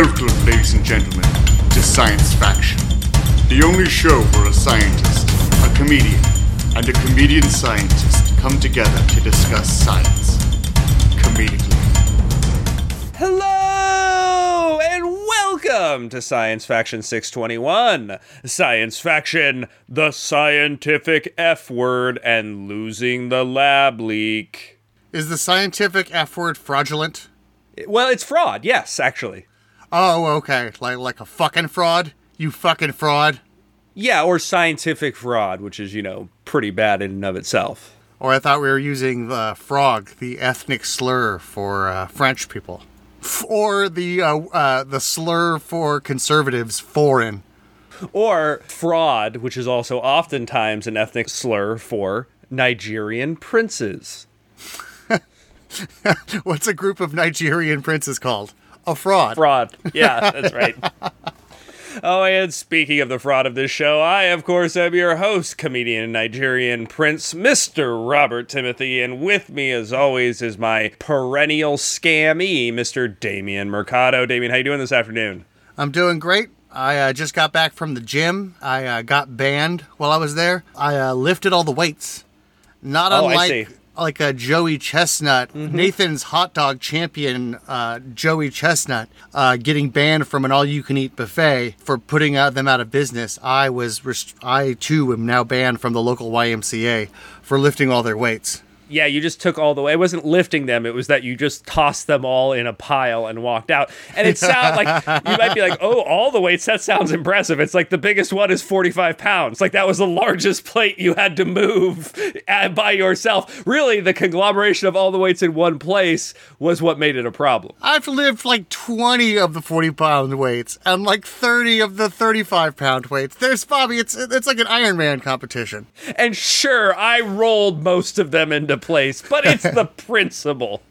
Welcome, ladies and gentlemen, to Science Faction, the only show where a scientist, a comedian, and a comedian scientist come together to discuss science comedically. Hello and welcome to Science Faction 621. Science Faction, the scientific F word and losing the lab leak. Is the scientific F word fraudulent? Well, it's fraud, yes, actually. Oh, okay. Like like a fucking fraud? You fucking fraud? Yeah, or scientific fraud, which is, you know, pretty bad in and of itself. Or I thought we were using the frog, the ethnic slur for uh, French people. F- or the uh, uh, the slur for conservatives, foreign. Or fraud, which is also oftentimes an ethnic slur for Nigerian princes. What's a group of Nigerian princes called? A fraud. Fraud. Yeah, that's right. Oh, and speaking of the fraud of this show, I, of course, am your host, comedian and Nigerian prince, Mr. Robert Timothy, and with me, as always, is my perennial scammy, Mr. Damien Mercado. Damien, how you doing this afternoon? I'm doing great. I uh, just got back from the gym. I uh, got banned while I was there. I uh, lifted all the weights. Not Oh, I unlike see. Like a Joey Chestnut, Nathan's hot dog champion, uh, Joey Chestnut, uh, getting banned from an all-you-can-eat buffet for putting out them out of business. I was, rest- I too am now banned from the local YMCA for lifting all their weights. Yeah, you just took all the way. It wasn't lifting them. It was that you just tossed them all in a pile and walked out. And it sounds like you might be like, oh, all the weights. That sounds impressive. It's like the biggest one is 45 pounds. Like that was the largest plate you had to move by yourself. Really, the conglomeration of all the weights in one place was what made it a problem. I've lived like 20 of the 40 pound weights and like 30 of the 35 pound weights. There's Bobby, it's it's like an Ironman competition. And sure, I rolled most of them into place, but it's the principle.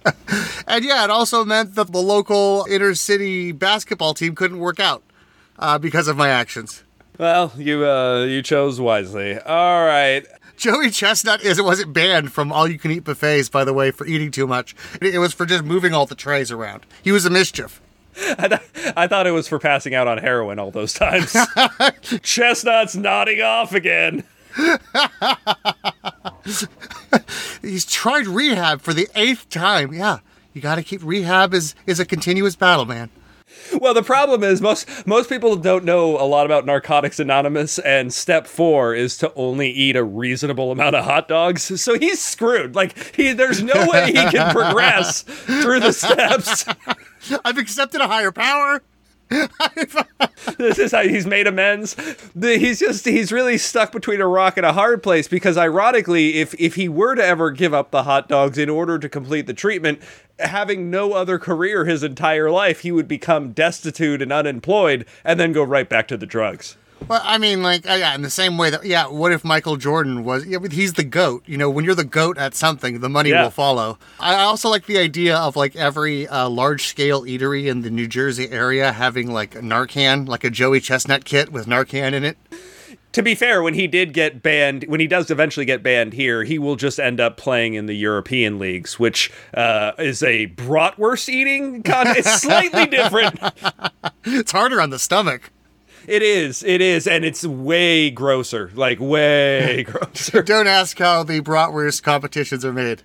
And yeah, it also meant that the local inner city basketball team couldn't work out uh, because of my actions. Well, you uh, you chose wisely. All right. Joey Chestnut is wasn't banned from all you can eat buffets, by the way, for eating too much. It it was for just moving all the trays around. He was a mischief. I, th- I thought it was for passing out on heroin all those times. Chestnut's nodding off again. He's tried rehab for the eighth time. Yeah, you got to keep rehab is is a continuous battle, man. Well, the problem is most most people don't know a lot about Narcotics Anonymous, and step four is to only eat a reasonable amount of hot dogs. So he's screwed. Like he, there's no way he can progress through the steps. I've accepted a higher power. this is how he's made amends. He's just he's really stuck between a rock and a hard place because ironically, if if he were to ever give up the hot dogs in order to complete the treatment, having no other career his entire life, he would become destitute and unemployed and then go right back to the drugs. Well, I mean, like, uh, yeah, in the same way that, yeah, what if Michael Jordan was, yeah, but he's the GOAT. You know, when you're the GOAT at something, the money Yeah. will follow. I also like the idea of, like, every uh, large scale eatery in the New Jersey area having, like, Narcan, like a Joey Chestnut kit with Narcan in it. To be fair, when he did get banned, when he does eventually get banned here, he will just end up playing in the European leagues, which uh, is a bratwurst eating. It's slightly different. It's harder on the stomach. It is, it is, and it's way grosser, like way grosser. Don't ask how the bratwurst competitions are made.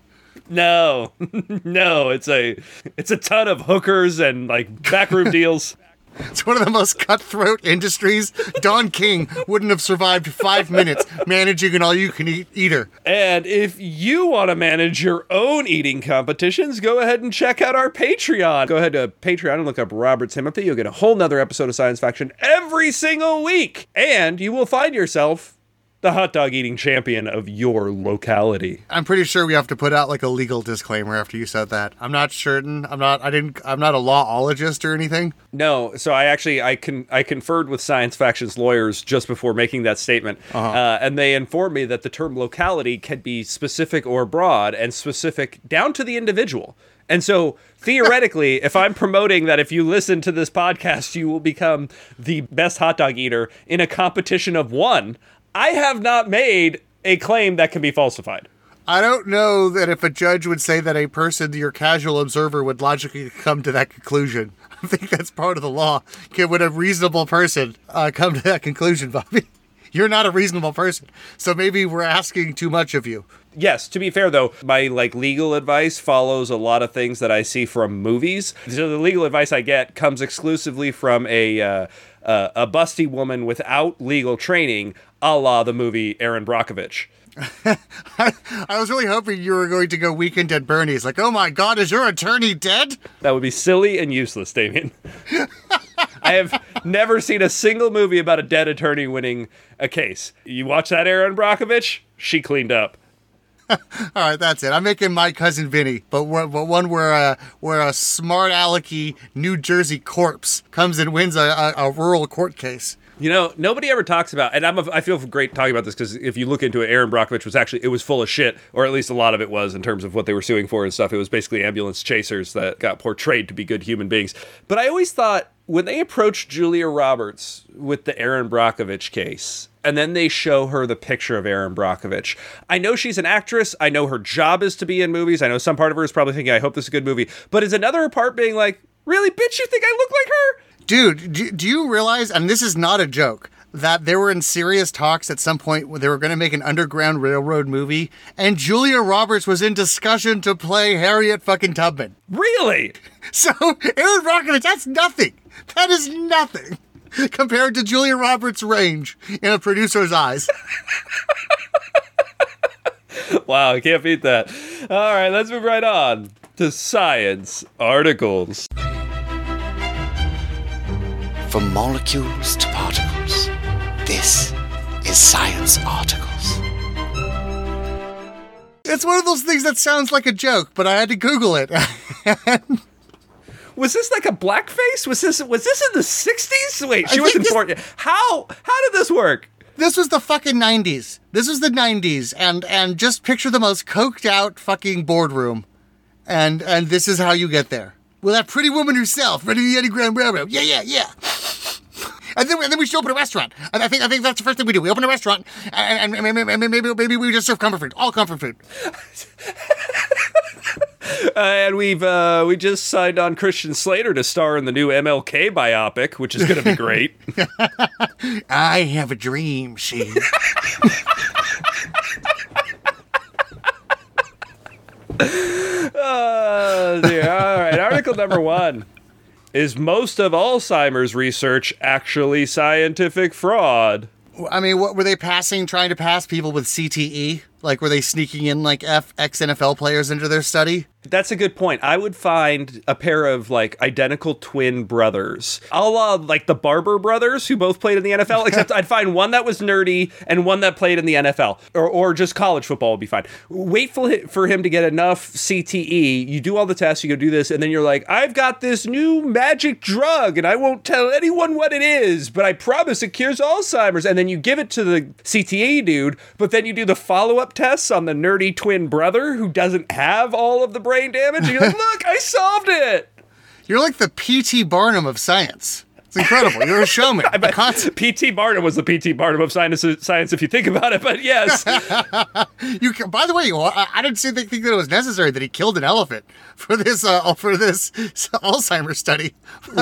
No, no, it's a, it's a ton of hookers and like backroom deals. It's one of the most cutthroat industries. Don King wouldn't have survived five minutes managing an all you can eat eater. And if you want to manage your own eating competitions, go ahead and check out our Patreon. Go ahead to Patreon and look up Robert Timothy. You'll get a whole nother episode of Science Faction every single week. And you will find yourself the hot dog eating champion of your locality. I'm pretty sure we have to put out like a legal disclaimer after you said that. I'm not certain. I'm not. I didn't. I'm not a lawologist or anything. No, so I actually I can I conferred with Science Faction's lawyers just before making that statement, uh and they informed me that the term locality can be specific or broad, and specific down to the individual. And so theoretically, if I'm promoting that if you listen to this podcast, you will become the best hot dog eater in a competition of one, I have not made a claim that can be falsified. I don't know that if a judge would say that a person, your casual observer, would logically come to that conclusion. I think that's part of the law. Can would a reasonable person uh, come to that conclusion, Bobby? You're not a reasonable person, so maybe we're asking too much of you. Yes, to be fair though, my like legal advice follows a lot of things that I see from movies. So the legal advice I get comes exclusively from a uh, uh, a busty woman without legal training, a la the movie Erin Brockovich. I was really hoping you were going to go Weekend at Bernie's. Like, oh my God, is your attorney dead? That would be silly and useless, Damien. I have never seen a single movie about a dead attorney winning a case. You watch that Erin Brockovich? She cleaned up. All right, that's it. I'm making my cousin Vinny, but, but one where a where a smart alecky New Jersey corpse comes and wins a, a, a rural court case. You know, nobody ever talks about, and I'm a, I feel great talking about this because if you look into it, Erin Brockovich was actually it was full of shit, or at least a lot of it was in terms of what they were suing for and stuff. It was basically ambulance chasers that got portrayed to be good human beings. But I always thought when they approach Julia Roberts with the Erin Brockovich case, and then they show her the picture of Erin Brockovich. I know she's an actress. I know her job is to be in movies. I know some part of her is probably thinking, I hope this is a good movie. But is another part being like, really, bitch, you think I look like her? Dude, do, do you realize, and this is not a joke, that they were in serious talks at some point where they were going to make an Underground Railroad movie, and Julia Roberts was in discussion to play Harriet fucking Tubman. Really? So, Erin Brockovich, that's nothing. That is nothing compared to Julia Roberts' range in a producer's eyes. wow, I can't beat that. All right, let's move right on to science articles. From molecules to particles, this is Science Articles. It's one of those things that sounds like a joke, but I had to Google it. was this like a blackface? Was this was this in the sixties? Wait, she was this- important. How how did this work? this was the fucking 90s. This was the 90s and and just picture the most coked out fucking boardroom. And and this is how you get there. Well, that pretty woman herself running the Underground Railroad. Yeah, yeah, yeah. And then, and then we should open a restaurant. And I think I think that's the first thing we do. We open a restaurant, and, and, and, and maybe maybe we just serve comfort food, all comfort food. Uh, and we've uh, we just signed on Christian Slater to star in the new MLK biopic, which is going to be great. I have a dream, she. Oh, dear. All right, article number one. Is most of Alzheimer's research actually scientific fraud? I mean, what were they passing? Trying to pass people with CTE? Like, were they sneaking in like F ex NFL players into their study? That's a good point. I would find a pair of like identical twin brothers, a la like the Barber brothers who both played in the NFL, except I'd find one that was nerdy and one that played in the NFL, or, or just college football would be fine. Wait for, for him to get enough CTE. You do all the tests, you go do this, and then you're like, I've got this new magic drug and I won't tell anyone what it is, but I promise it cures Alzheimer's. And then you give it to the CTE dude, but then you do the follow up tests on the nerdy twin brother who doesn't have all of the brain damage. And you're like, look, I solved it. You're like the P.T. Barnum of science. It's incredible. You're a showman. I A bet P.T. Barnum was the P.T. Barnum of science, science, if you think about it. But yes, You can, by the way, I, I didn't see- think that it was necessary that he killed an elephant for this uh, for this Alzheimer's study.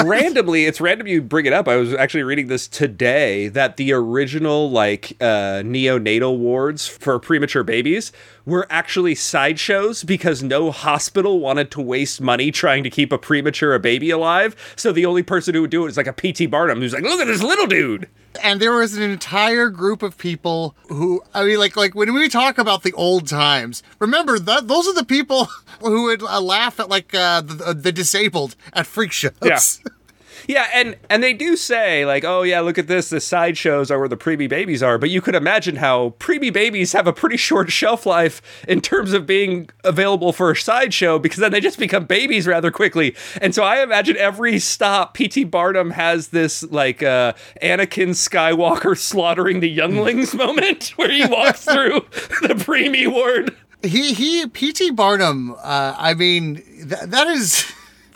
randomly, it's random you bring it up. I was actually reading this today that the original like uh, neonatal wards for premature babies were actually sideshows because no hospital wanted to waste money trying to keep a premature baby alive. So the only person who would do it is like a P.T. Barnum who's like, look at this little dude. and there was an entire group of people who I mean, like like when we talk about the old times, remember that those are the people who would uh, laugh at like uh, the, the disabled at freak shows. Yeah. Yeah, and and they do say like, oh yeah, look at this. The sideshows are where the preemie babies are. But you could imagine how preemie babies have a pretty short shelf life in terms of being available for a sideshow because then they just become babies rather quickly. And so I imagine every stop, P.T. Barnum has this like uh, Anakin Skywalker slaughtering the younglings moment where he walks through the preemie ward. He he P.T. Barnum. Uh, I mean, th- that is.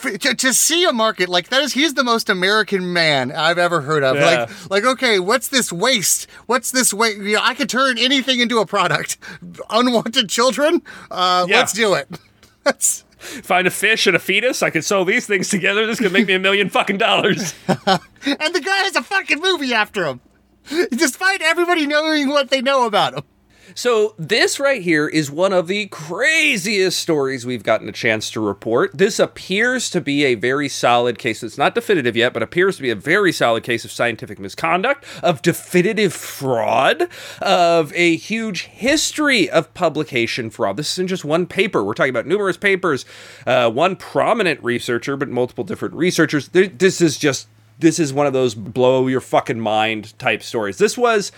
To, to see a market like that is he's the most American man I've ever heard of. Yeah. Like like okay, what's this waste? What's this waste? You know, I could turn anything into a product. Unwanted children. Uh, Yeah. Let's do it. That's Find a fish and a fetus. I could sew these things together. This could make me a million fucking dollars. And the guy has a fucking movie after him. Despite everybody knowing what they know about him. So, this right here is one of the craziest stories we've gotten a chance to report. This appears to be a very solid case. It's not definitive yet, but appears to be a very solid case of scientific misconduct, of definitive fraud, of a huge history of publication fraud. This isn't just one paper. We're talking about numerous papers, uh, one prominent researcher, but multiple different researchers. This is just, this is one of those blow your fucking mind type stories. This was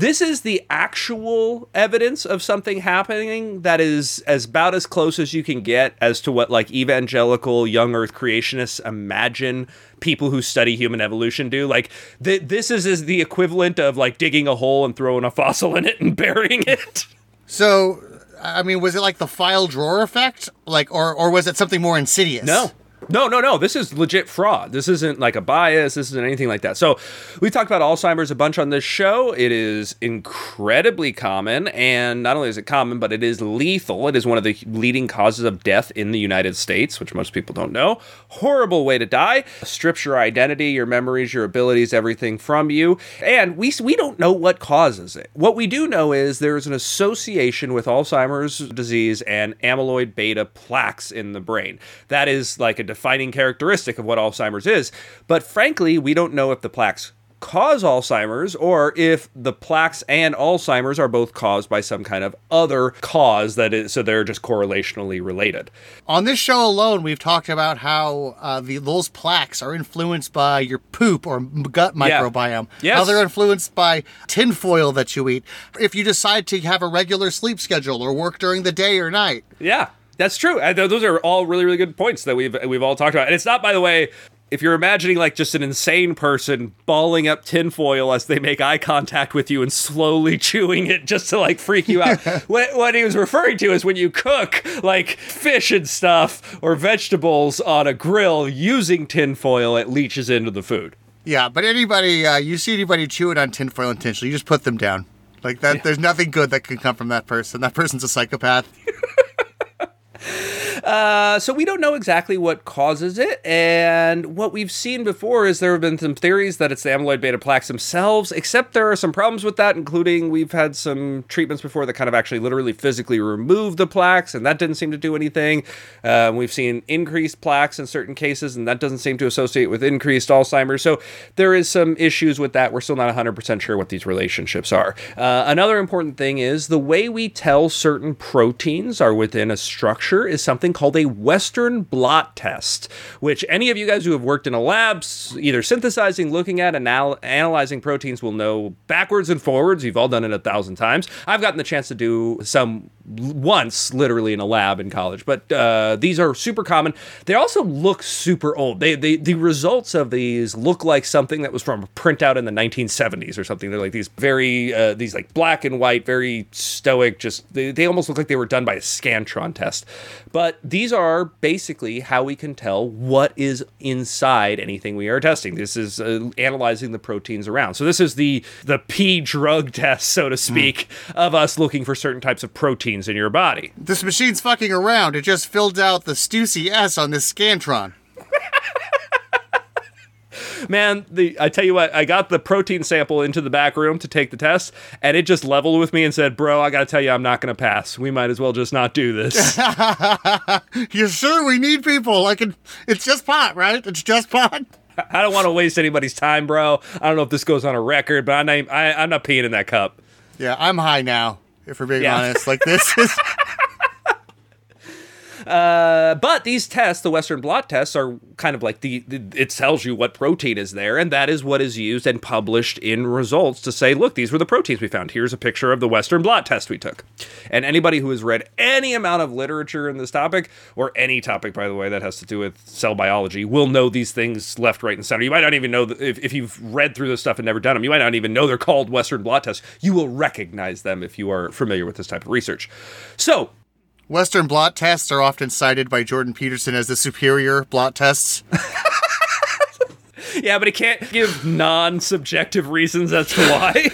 this is the actual evidence of something happening that is as about as close as you can get as to what like evangelical young earth creationists imagine people who study human evolution do like th- this is, is the equivalent of like digging a hole and throwing a fossil in it and burying it So, I mean, was it like the file drawer effect? Like, or, or was it something more insidious? No. No, no, no. This is legit fraud. This isn't like a bias. This isn't anything like that. So, we talked about Alzheimer's a bunch on this show. It is incredibly common. And not only is it common, but it is lethal. It is one of the leading causes of death in the United States, which most people don't know. Horrible way to die. Strips your identity, your memories, your abilities, everything from you. And we, we don't know what causes it. What we do know is there is an association with Alzheimer's disease and amyloid beta plaques in the brain. That is like a defining characteristic of what Alzheimer's is. But frankly, we don't know if the plaques cause Alzheimer's or if the plaques and Alzheimer's are both caused by some kind of other cause that is so they're just correlationally related. On this show alone, we've talked about how uh, the those plaques are influenced by your poop or gut microbiome. Yes. How they're influenced by tinfoil that you eat. If you decide to have a regular sleep schedule or work during the day or night. Yeah, that's true. And th- those are all really, really good points that we've we've all talked about. And it's not, by the way, if you're imagining like just an insane person balling up tinfoil as they make eye contact with you and slowly chewing it just to like freak you out. what, what he was referring to is when you cook like fish and stuff or vegetables on a grill using tinfoil, it leaches into the food. Yeah, but anybody, uh, you see anybody chewing on tinfoil intentionally, you just put them down. Like that, there's nothing good that can come from that person. That person's a psychopath. Uh, so we don't know exactly what causes it, and what we've seen before is there have been some theories that it's the amyloid beta plaques themselves. Except there are some problems with that, including we've had some treatments before that kind of actually literally physically remove the plaques, and that didn't seem to do anything. Uh, we've seen increased plaques in certain cases, and that doesn't seem to associate with increased Alzheimer's. So there is some issues with that. We're still not 100% sure what these relationships are. Uh, another important thing is the way we tell certain proteins are within a structure is something called a Western blot test, which any of you guys who have worked in a lab, either synthesizing, looking at, anal- analyzing proteins will know backwards and forwards. You've all done it a thousand times. I've gotten the chance to do some once, literally in a lab in college, but uh, these are super common. They also look super old. They, they the results of these look like something that was from a printout in the 1970s or something. They're like these very uh, these like black and white, very stoic. Just they, they almost look like they were done by a scantron test. But these are basically how we can tell what is inside anything we are testing. This is uh, analyzing the proteins around. So this is the the P drug test, so to speak, of us looking for certain types of proteins in your body. This machine's fucking around. It just filled out the Stussy S on this Scantron. Man, the I tell you what, I got the protein sample into the back room to take the test, and it just leveled with me and said, "Bro, I got to tell you, I'm not to pass. We might as well just not do this." You're sure we need people? Like it, it's just pot, right? It's just pot. I don't want to waste anybody's time, bro. I don't know if this goes on a record, but I'm not, I, I'm not peeing in that cup. Yeah, I'm high now. If we're being Yeah. honest, like this is. Uh, but these tests, the Western blot tests, are kind of like the, the- it tells you what protein is there, and that is what is used and published in results to say, look, these were the proteins we found. Here's a picture of the Western blot test we took. And anybody who has read any amount of literature in this topic, or any topic, by the way, that has to do with cell biology, will know these things left, right, and center. You might not even know that if, if you've read through this stuff and never done them. You might not even know they're called Western blot tests. You will recognize them if you are familiar with this type of research. So Western blot tests are often cited by Jordan Peterson as the superior blot tests. Yeah, but he can't give non-subjective reasons as to why.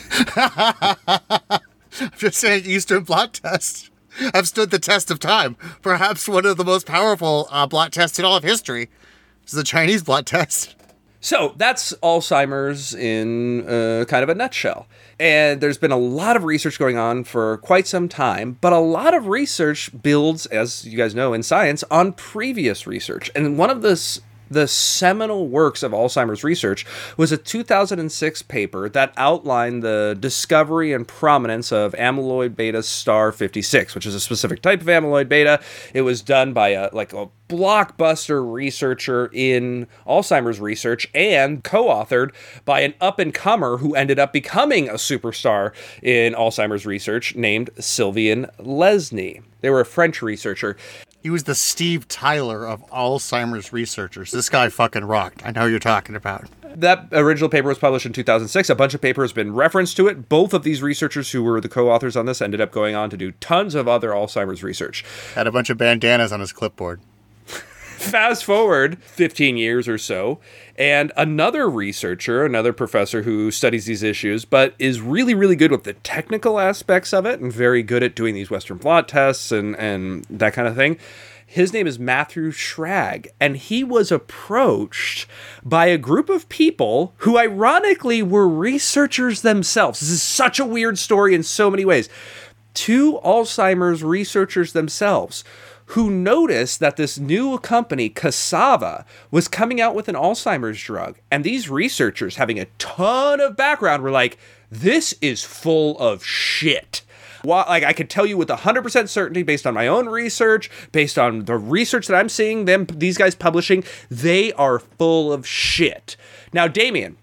I'm just saying Eastern blot tests have stood the test of time. Perhaps one of the most powerful uh, blot tests in all of history is the Chinese blot test. So that's Alzheimer's in uh, kind of a nutshell. And there's been a lot of research going on for quite some time, but a lot of research builds, as you guys know in science, on previous research. And one of the the seminal works of Alzheimer's research was a 2006 paper that outlined the discovery and prominence of amyloid beta star 56, which is a specific type of amyloid beta. It was done by a like a blockbuster researcher in Alzheimer's research and co-authored by an up-and-comer who ended up becoming a superstar in Alzheimer's research named Sylvain Lesné. They were a French researcher. He was the Steve Tyler of Alzheimer's researchers. This guy fucking rocked. I know who you're talking about. That original paper was published in 2006. A bunch of papers have been referenced to it. Both of these researchers who were the co-authors on this ended up going on to do tons of other Alzheimer's research. Had a bunch of bandanas on his clipboard. Fast forward 15 years or so, and another researcher, another professor who studies these issues, but is really, really good with the technical aspects of it and very good at doing these Western blot tests and, and that kind of thing. His name is Matthew Schrag, and he was approached by a group of people who, ironically, were researchers themselves. This is such a weird story in so many ways. Two Alzheimer's researchers themselves who noticed that this new company, Cassava, was coming out with an Alzheimer's drug. And these researchers, having a ton of background, were like, this is full of shit. Like I could tell you with 100% certainty based on my own research, based on the research that I'm seeing them these guys publishing, they are full of shit. Now, Damien,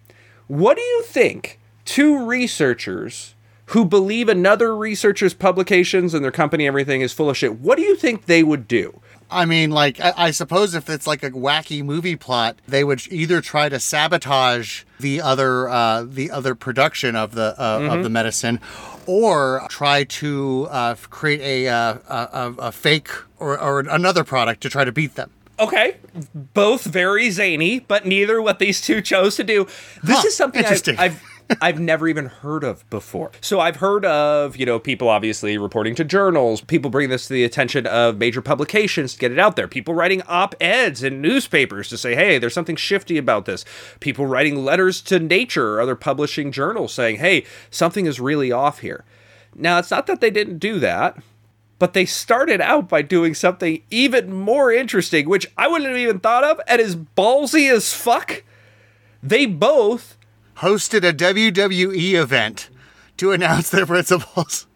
what do you think two researchers who believe another researcher's publications and their company everything is full of shit, what do you think they would do? I mean, like, I, I, suppose if it's like a wacky movie plot, they would either try to sabotage the other uh, the other production of the uh, mm-hmm. of the medicine, or try to uh, create a, uh, a, a fake or, or another product to try to beat them. Okay, both very zany, but neither what these two chose to do. This huh, is something I've, I've I've never even heard of before. So I've heard of, you know, people obviously reporting to journals, people bring this to the attention of major publications to get it out there, people writing op eds in newspapers to say, hey, there's something shifty about this, people writing letters to Nature or other publishing journals saying, hey, something is really off here. Now, it's not that they didn't do that but they started out by doing something even more interesting, which I wouldn't have even thought of, and is ballsy as fuck. They both hosted a WWE event to announce their principles.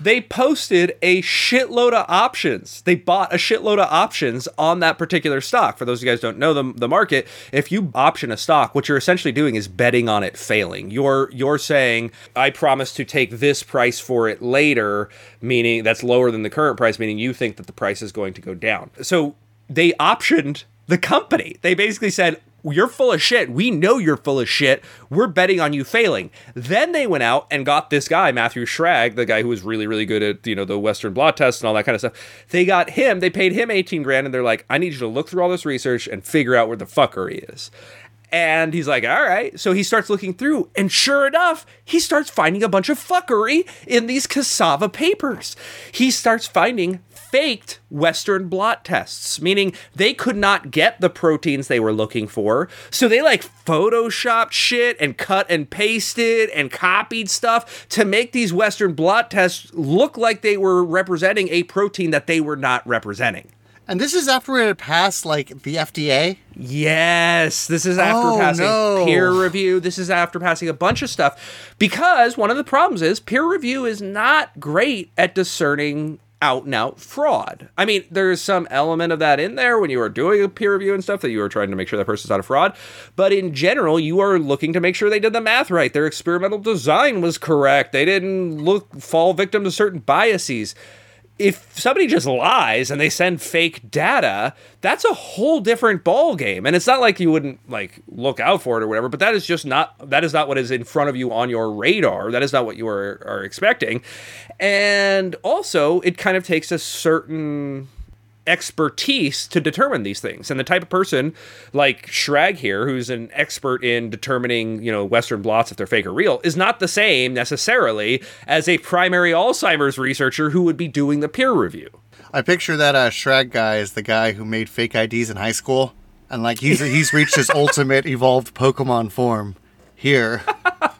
They posted a shitload of options. They bought a shitload of options on that particular stock. For those of you guys don't know the, the market, if you option a stock, what you're essentially doing is betting on it failing. You're you're saying, I promise to take this price for it later, meaning that's lower than the current price, meaning you think that the price is going to go down. So they optioned the company. They basically said, you're full of shit. We know you're full of shit. We're betting on you failing. Then they went out and got this guy, Matthew Schrag, the guy who was really, really good at, you know, the Western blot test and all that kind of stuff. They got him, they paid him 18 grand, and they're like, I need you to look through all this research and figure out where the fuckery is. And he's like, all right. So he starts looking through, and sure enough, he starts finding a bunch of fuckery in these cassava papers. He starts finding faked Western blot tests, meaning they could not get the proteins they were looking for. So they like photoshopped shit and cut and pasted and copied stuff to make these Western blot tests look like they were representing a protein that they were not representing. And this is after it passed like the FDA? Yes, this is after oh, passing no. peer review. This is after passing a bunch of stuff because one of the problems is peer review is not great at discerning out and out fraud. I mean, there's some element of that in there when you are doing a peer review and stuff that you are trying to make sure that person's not a fraud. But in general, you are looking to make sure they did the math right. Their experimental design was correct. They didn't look fall victim to certain biases if somebody just lies and they send fake data, that's a whole different ball game. And it's not like you wouldn't like look out for it or whatever, but that is just not that is not what is in front of you on your radar. That is not what you are, are expecting. And also, it kind of takes a certain expertise to determine these things. And the type of person like Schrag here, who's an expert in determining, you know, Western blots if they're fake or real, is not the same necessarily as a primary Alzheimer's researcher who would be doing the peer review. I picture that uh, Schrag guy as the guy who made fake IDs in high school, and like he's he's reached his ultimate evolved Pokemon form here.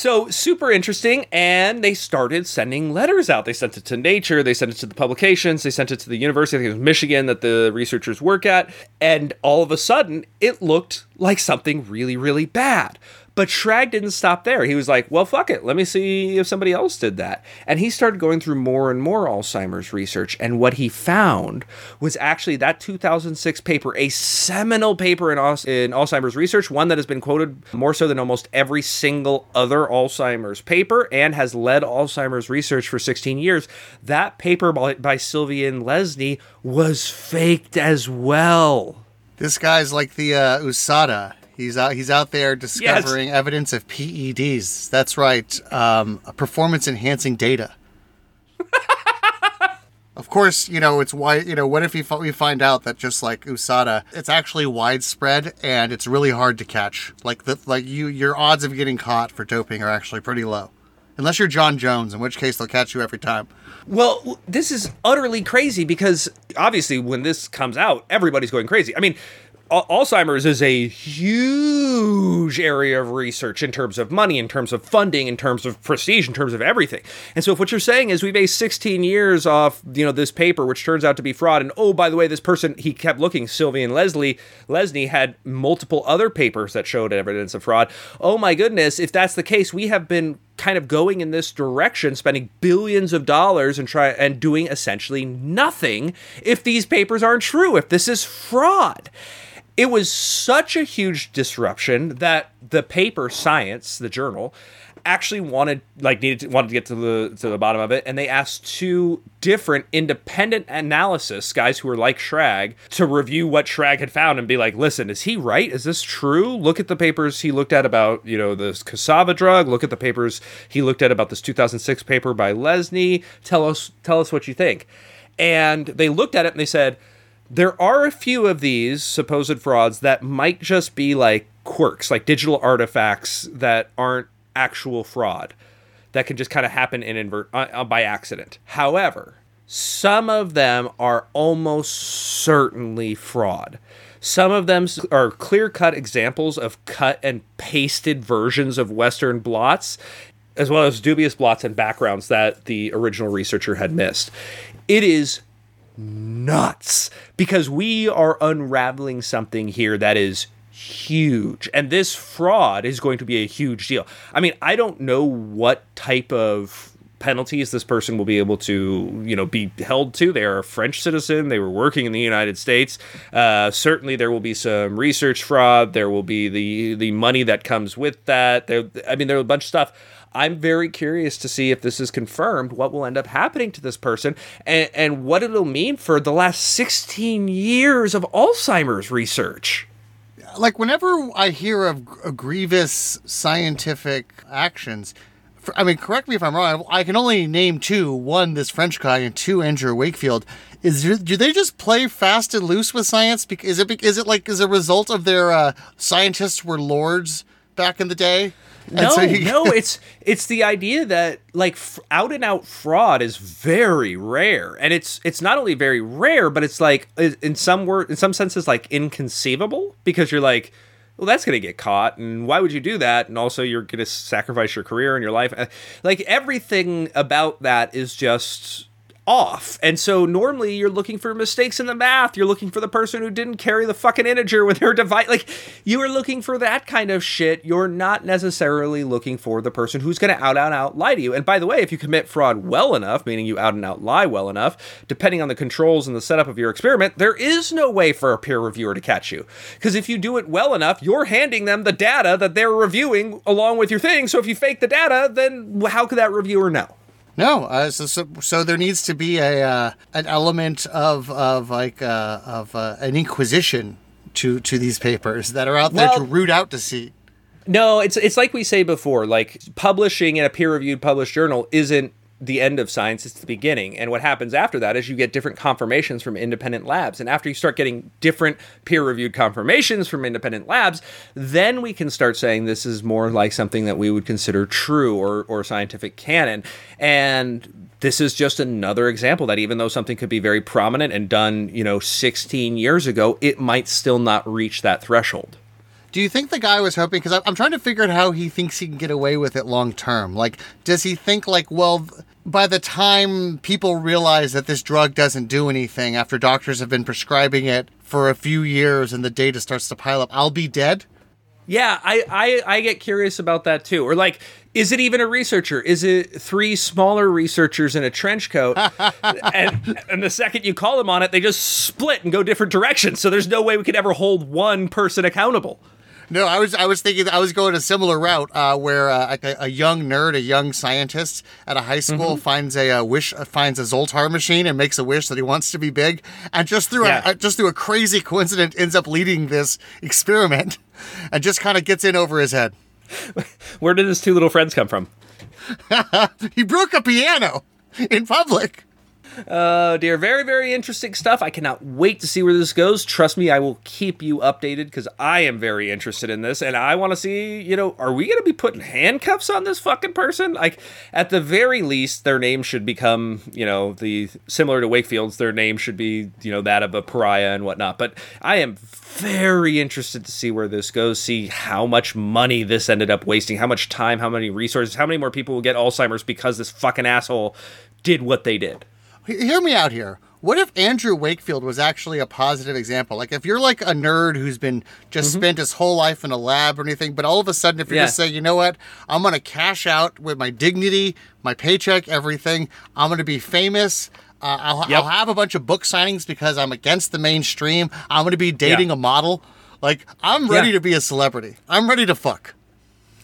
So super interesting, and they started sending letters out. They sent it to Nature, they sent it to the publications, they sent it to the university, I think it was Michigan that the researchers work at, and all of a sudden it looked like something really, really bad. But Schrag didn't stop there. He was like, well, fuck it. Let me see if somebody else did that. And he started going through more and more Alzheimer's research. And what he found was actually that 2006 paper, a seminal paper in, in Alzheimer's research, one that has been quoted more so than almost every single other Alzheimer's paper and has led Alzheimer's research for 16 years. That paper by, by Sylvian Lesné was faked as well. This guy's like the uh, USADA He's out. He's out there discovering yes. evidence of PEDs. That's right. Um, performance enhancing data. of course, you know it's why. You know, what if we, we find out that just like USADA, it's actually widespread and it's really hard to catch. Like the like you, your odds of getting caught for doping are actually pretty low, unless you're Jon Jones, in which case they'll catch you every time. Well, this is utterly crazy because obviously when this comes out, everybody's going crazy. I mean, Alzheimer's is a huge area of research in terms of money, in terms of funding, in terms of prestige, in terms of everything. And so, if what you're saying is we based 16 years off, you know, this paper, which turns out to be fraud, and oh, by the way, this person he kept looking, Sylvian Leslie Lesné had multiple other papers that showed evidence of fraud. Oh my goodness, if that's the case, we have been kind of going in this direction, spending billions of dollars and try and doing essentially nothing if these papers aren't true, if this is fraud it was such a huge disruption that the paper Science, the journal, actually wanted like needed to, wanted to get to the to the bottom of it and they asked two different independent analysis guys who were like Schrag to review what Schrag had found and be like listen is he right? Is this true? Look at the papers he looked at about you know this cassava drug. Look at the papers he looked at about this 2006 paper by Lesné tell us tell us what you think. And they looked at it and they said there are a few of these supposed frauds that might just be like quirks, like digital artifacts that aren't actual fraud, that can just kind of happen in uh, uh, by accident. However, some of them are almost certainly fraud. Some of them are clear cut examples of cut and pasted versions of Western blots, as well as dubious blots and backgrounds that the original researcher had missed. It is nuts because we are unraveling something here that is huge. And this fraud is going to be a huge deal. I mean i don't know what type of penalties this person will be able to you know be held to. They are a french citizen. They were working in the united states. Uh, certainly there will be some research fraud. There will be the the money that comes with that. There i mean there's a bunch of stuff I'm very curious to see if this is confirmed, what will end up happening to this person, and, and what it'll mean for the last 16 years of Alzheimer's research. Like, whenever I hear of grievous scientific actions, for, I mean, correct me if I'm wrong. I can only name two: one, this French guy, and two, Andrew Wakefield. Is do they just play fast and loose with science? Is it is it like as a result of their uh, scientists were lords back in the day? No, so you... no, it's it's the idea that like f- out and out fraud is very rare, and it's it's not only very rare, but it's like in some word in some senses like inconceivable because you're like, well, that's going to get caught, and why would you do that? And also, you're going to sacrifice your career and your life. Uh, like everything about that is just off. And so normally you're looking for mistakes in the math. You're looking for the person who didn't carry the fucking integer with their device. Like you are looking for that kind of shit. You're not necessarily looking for the person who's going to out and out lie to you. And by the way, if you commit fraud well enough, meaning you out and out lie well enough, depending on the controls and the setup of your experiment, there is no way for a peer reviewer to catch you. Because if you do it well enough, you're handing them the data that they're reviewing along with your thing. So if you fake the data, then how could that reviewer know? No, uh, so, so, so there needs to be a uh, an element of of like uh, of uh, an inquisition to to these papers that are out there well, to root out deceit. No, it's it's like we say before, like publishing in a peer reviewed published journal isn't the end of science, it's the beginning. And what happens after that is you get different confirmations from independent labs. And after you start getting different peer reviewed confirmations from independent labs, then we can start saying this is more like something that we would consider true or, or scientific canon. And this is just another example that even though something could be very prominent and done, you know, 16 years ago, it might still not reach that threshold. Do you think the guy was hoping? Because I'm trying to figure out how he thinks he can get away with it long term. Like, does he think like, well, by the time people realize that this drug doesn't do anything after doctors have been prescribing it for a few years and the data starts to pile up, I'll be dead? Yeah, I, I, I get curious about that too. Or like, is it even a researcher? Is it three smaller researchers in a trench coat? and, and the second you call them on it, they just split and go different directions. So there's no way we could ever hold one person accountable. No, I was I was thinking I was going a similar route uh, where uh, a, a, young nerd, a young scientist at a high school mm-hmm. finds a, a, wish uh, finds a Zoltar machine and makes a wish that he wants to be big, and just through yeah. a, just through a crazy coincidence ends up leading this experiment, and just kind of gets in over his head. Where did his two little friends come from? he broke a piano in public. Oh dear, very very interesting stuff. I cannot wait to see where this goes. Trust me, I will keep you updated because I am very interested in this, and I want to see. You know, are we going to be putting handcuffs on this fucking person? Like, at the very least, their name should become, you know, the similar to Wakefield's. Their name should be, you know, that of a pariah and whatnot. But I am very interested to see where this goes. See how much money this ended up wasting, how much time, how many resources, how many more people will get Alzheimer's because this fucking asshole did what they did hear me out here. What if Andrew Wakefield was actually a positive example? Like, if you're like a nerd who's been just mm-hmm. spent his whole life in a lab or anything, but all of a sudden, if you're yeah. just say, you know what, I'm going to cash out with my dignity, my paycheck, everything, I'm going to be famous. Uh, I'll, yep. I'll, have a bunch of book signings because I'm against the mainstream. I'm going to be dating yeah. a model. Like, I'm ready yeah. to be a celebrity. I'm ready to fuck.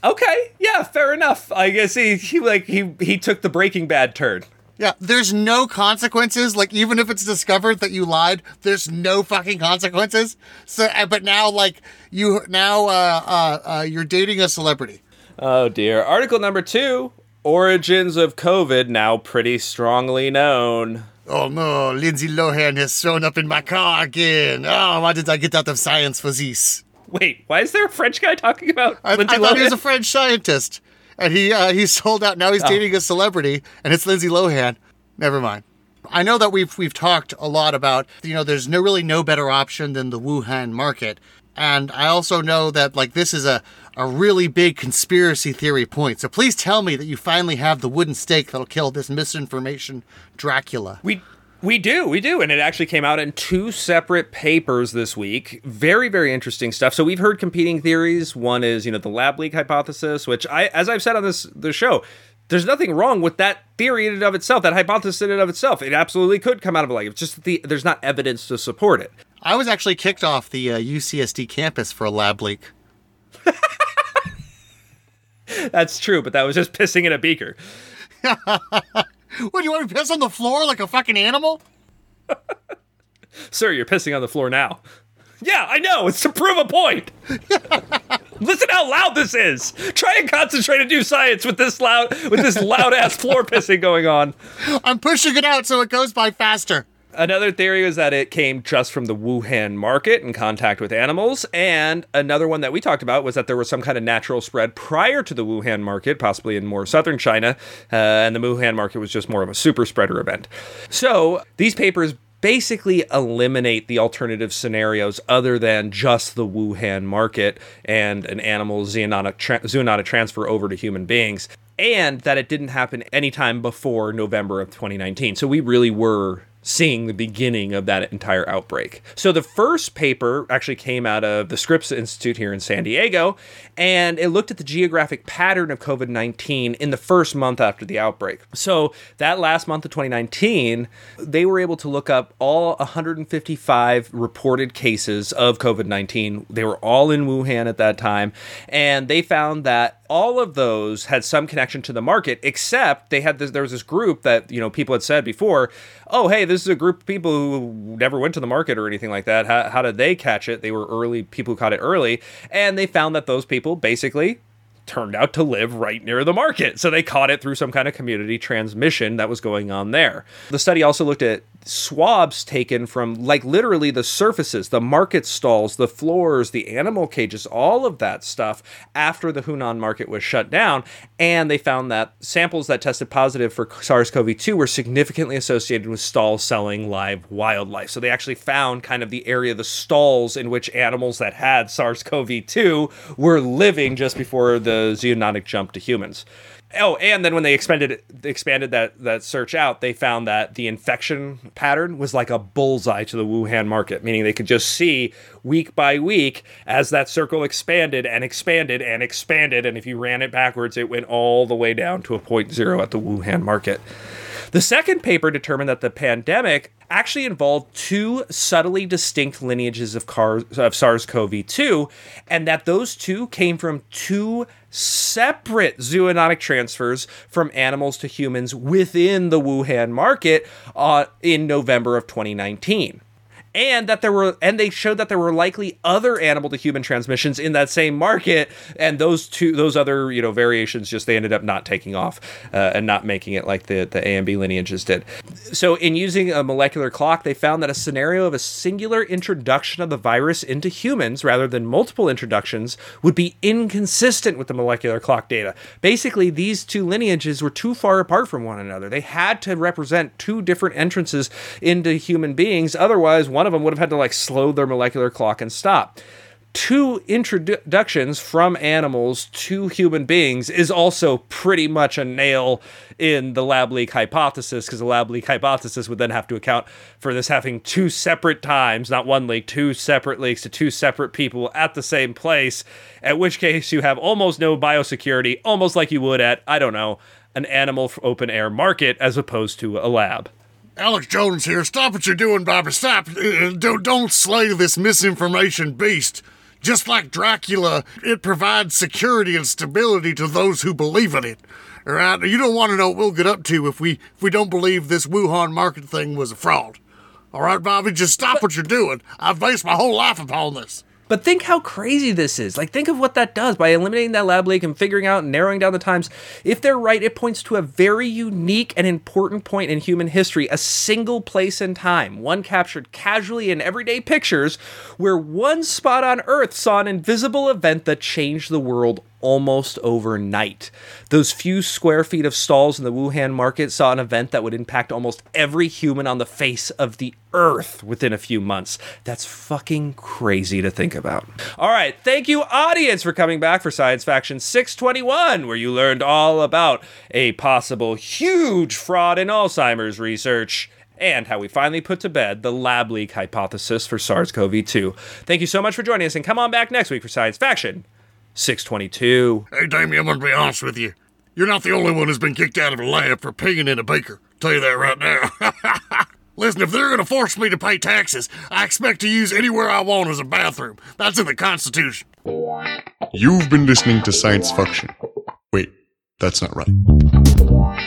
Okay, yeah, fair enough. I guess he, he like he he took the Breaking Bad turn. Yeah, there's no consequences. Like even if it's discovered that you lied, there's no fucking consequences. So, uh, but now like you now uh, uh, uh, you're dating a celebrity. Oh dear. Article number two: Origins of COVID now pretty strongly known. Oh no, Lindsay Lohan has shown up in my car again. Oh, why did I get out of science for this? Wait, why is there a French guy talking about? I, Lindsay I thought he was a French scientist and he uh, he's sold out. Now he's oh. dating a celebrity, and it's Lindsay Lohan. Never mind. I know that we've we've talked a lot about you know there's no really no better option than the Wuhan market, and I also know that like this is a a really big conspiracy theory point. So please tell me that you finally have the wooden stake that'll kill this misinformation Dracula. We we do, we do. And it actually came out in two separate papers this week. Very, very interesting stuff. So we've heard competing theories. One is, you know, the lab leak hypothesis, which I as I've said on this the show, there's nothing wrong with that theory in and of itself, that hypothesis in and of itself. It absolutely could come out of a lab. It's just the there's not evidence to support it. I was actually kicked off the uh, UCSD campus for a lab leak. That's true, but that was just pissing in a beaker. What do you want to piss on the floor like a fucking animal? Sir, you're pissing on the floor now. Yeah, I know. It's to prove a point. Listen how loud this is. Try and concentrate and do science with this loud with this loud ass floor pissing going on. I'm pushing it out so it goes by faster. Another theory was that it came just from the Wuhan market in contact with animals. And another one that we talked about was that there was some kind of natural spread prior to the Wuhan market, possibly in more southern China. Uh, and the Wuhan market was just more of a super spreader event. So these papers basically eliminate the alternative scenarios other than just the Wuhan market and an animal zoonotic, tra- zoonotic transfer over to human beings. And that it didn't happen anytime before November of 2019. So we really were seeing the beginning of that entire outbreak. So the first paper actually came out of the Scripps Institute here in San Diego, and it looked at the geographic pattern of COVID 19 in the first month after the outbreak. So that last month of 2019, they were able to look up all 155 reported cases of COVID 19. They were all in Wuhan at that time, and they found that all of those had some connection to the market, except they had this, there was this group that you know people had said before, oh hey, this is a group of people who never went to the market or anything like that. How, how did they catch it? They were early people who caught it early, and they found that those people basically turned out to live right near the market. So they caught it through some kind of community transmission that was going on there. The study also looked at swabs taken from like literally the surfaces, the market stalls, the floors, the animal cages, all of that stuff after the Huanan market was shut down. And they found that samples that tested positive for SARS CoV 2 were significantly associated with stalls selling live wildlife. So they actually found kind of the area, the stalls in which animals that had SARS CoV 2 were living just before the zoonotic jump to humans. Oh, and then when they expanded expanded that that search out, they found that the infection pattern was like a bullseye to the Wuhan market, meaning they could just see week by week as that circle expanded and expanded and expanded, and if you ran it backwards, it went all the way down to a point zero at the Wuhan market. The second paper determined that the pandemic actually involved two subtly distinct lineages of, of SARS-CoV-2, and that those two came from two separate zoonotic transfers from animals to humans within the Wuhan market uh, in November of 2019 and that there were and they showed that there were likely other animal to human transmissions in that same market and those two those other you know variations just they ended up not taking off uh, and not making it like the the A and B lineages did. So in using a molecular clock they found that a scenario of a singular introduction of the virus into humans rather than multiple introductions would be inconsistent with the molecular clock data. Basically these two lineages were too far apart from one another. They had to represent two different entrances into human beings. Otherwise one of them would have had to like slow their molecular clock and stop. Two introductions from animals to human beings is also pretty much a nail in the lab leak hypothesis because the lab leak hypothesis would then have to account for this having two separate times, not one leak, two separate leaks to two separate people at the same place, at which case you have almost no biosecurity, almost like you would at, I don't know, an animal open air market as opposed to a lab. Alex Jones here. Stop what you're doing, Bobby. Stop. Uh, don't, don't slay this misinformation beast. Just like Dracula, it provides security and stability to those who believe in it. All right? You don't want to know what we'll get up to if we if we don't believe this Wuhan market thing was a fraud. All right, Bobby, just stop what you're doing. I've based my whole life upon this. But think how crazy this is. Like, think of what that does by eliminating that lab leak and figuring out and narrowing down the times. If they're right, it points to a very unique and important point in human history, a single place in time, one captured casually in everyday pictures, where one spot on Earth saw an invisible event that changed the world almost overnight. Those few square feet of stalls in the Wuhan market saw an event that would impact almost every human on the face of the earth within a few months. That's fucking crazy to think about. All right, thank you, audience, for coming back for Science Faction 621, where you learned all about a possible huge fraud in Alzheimer's research and how we finally put to bed the lab leak hypothesis for SARS CoV 2. Thank you so much for joining us, and come on back next week for Science Faction 622. Hey, Damien, I'm going to be honest with you. You're not the only one who's been kicked out of a lab for peeing in a beaker. Tell you that right now. Listen, if they're going to force me to pay taxes, I expect to use anywhere I want as a bathroom. That's in the Constitution. You've been listening to Science Faction. Wait, that's not right.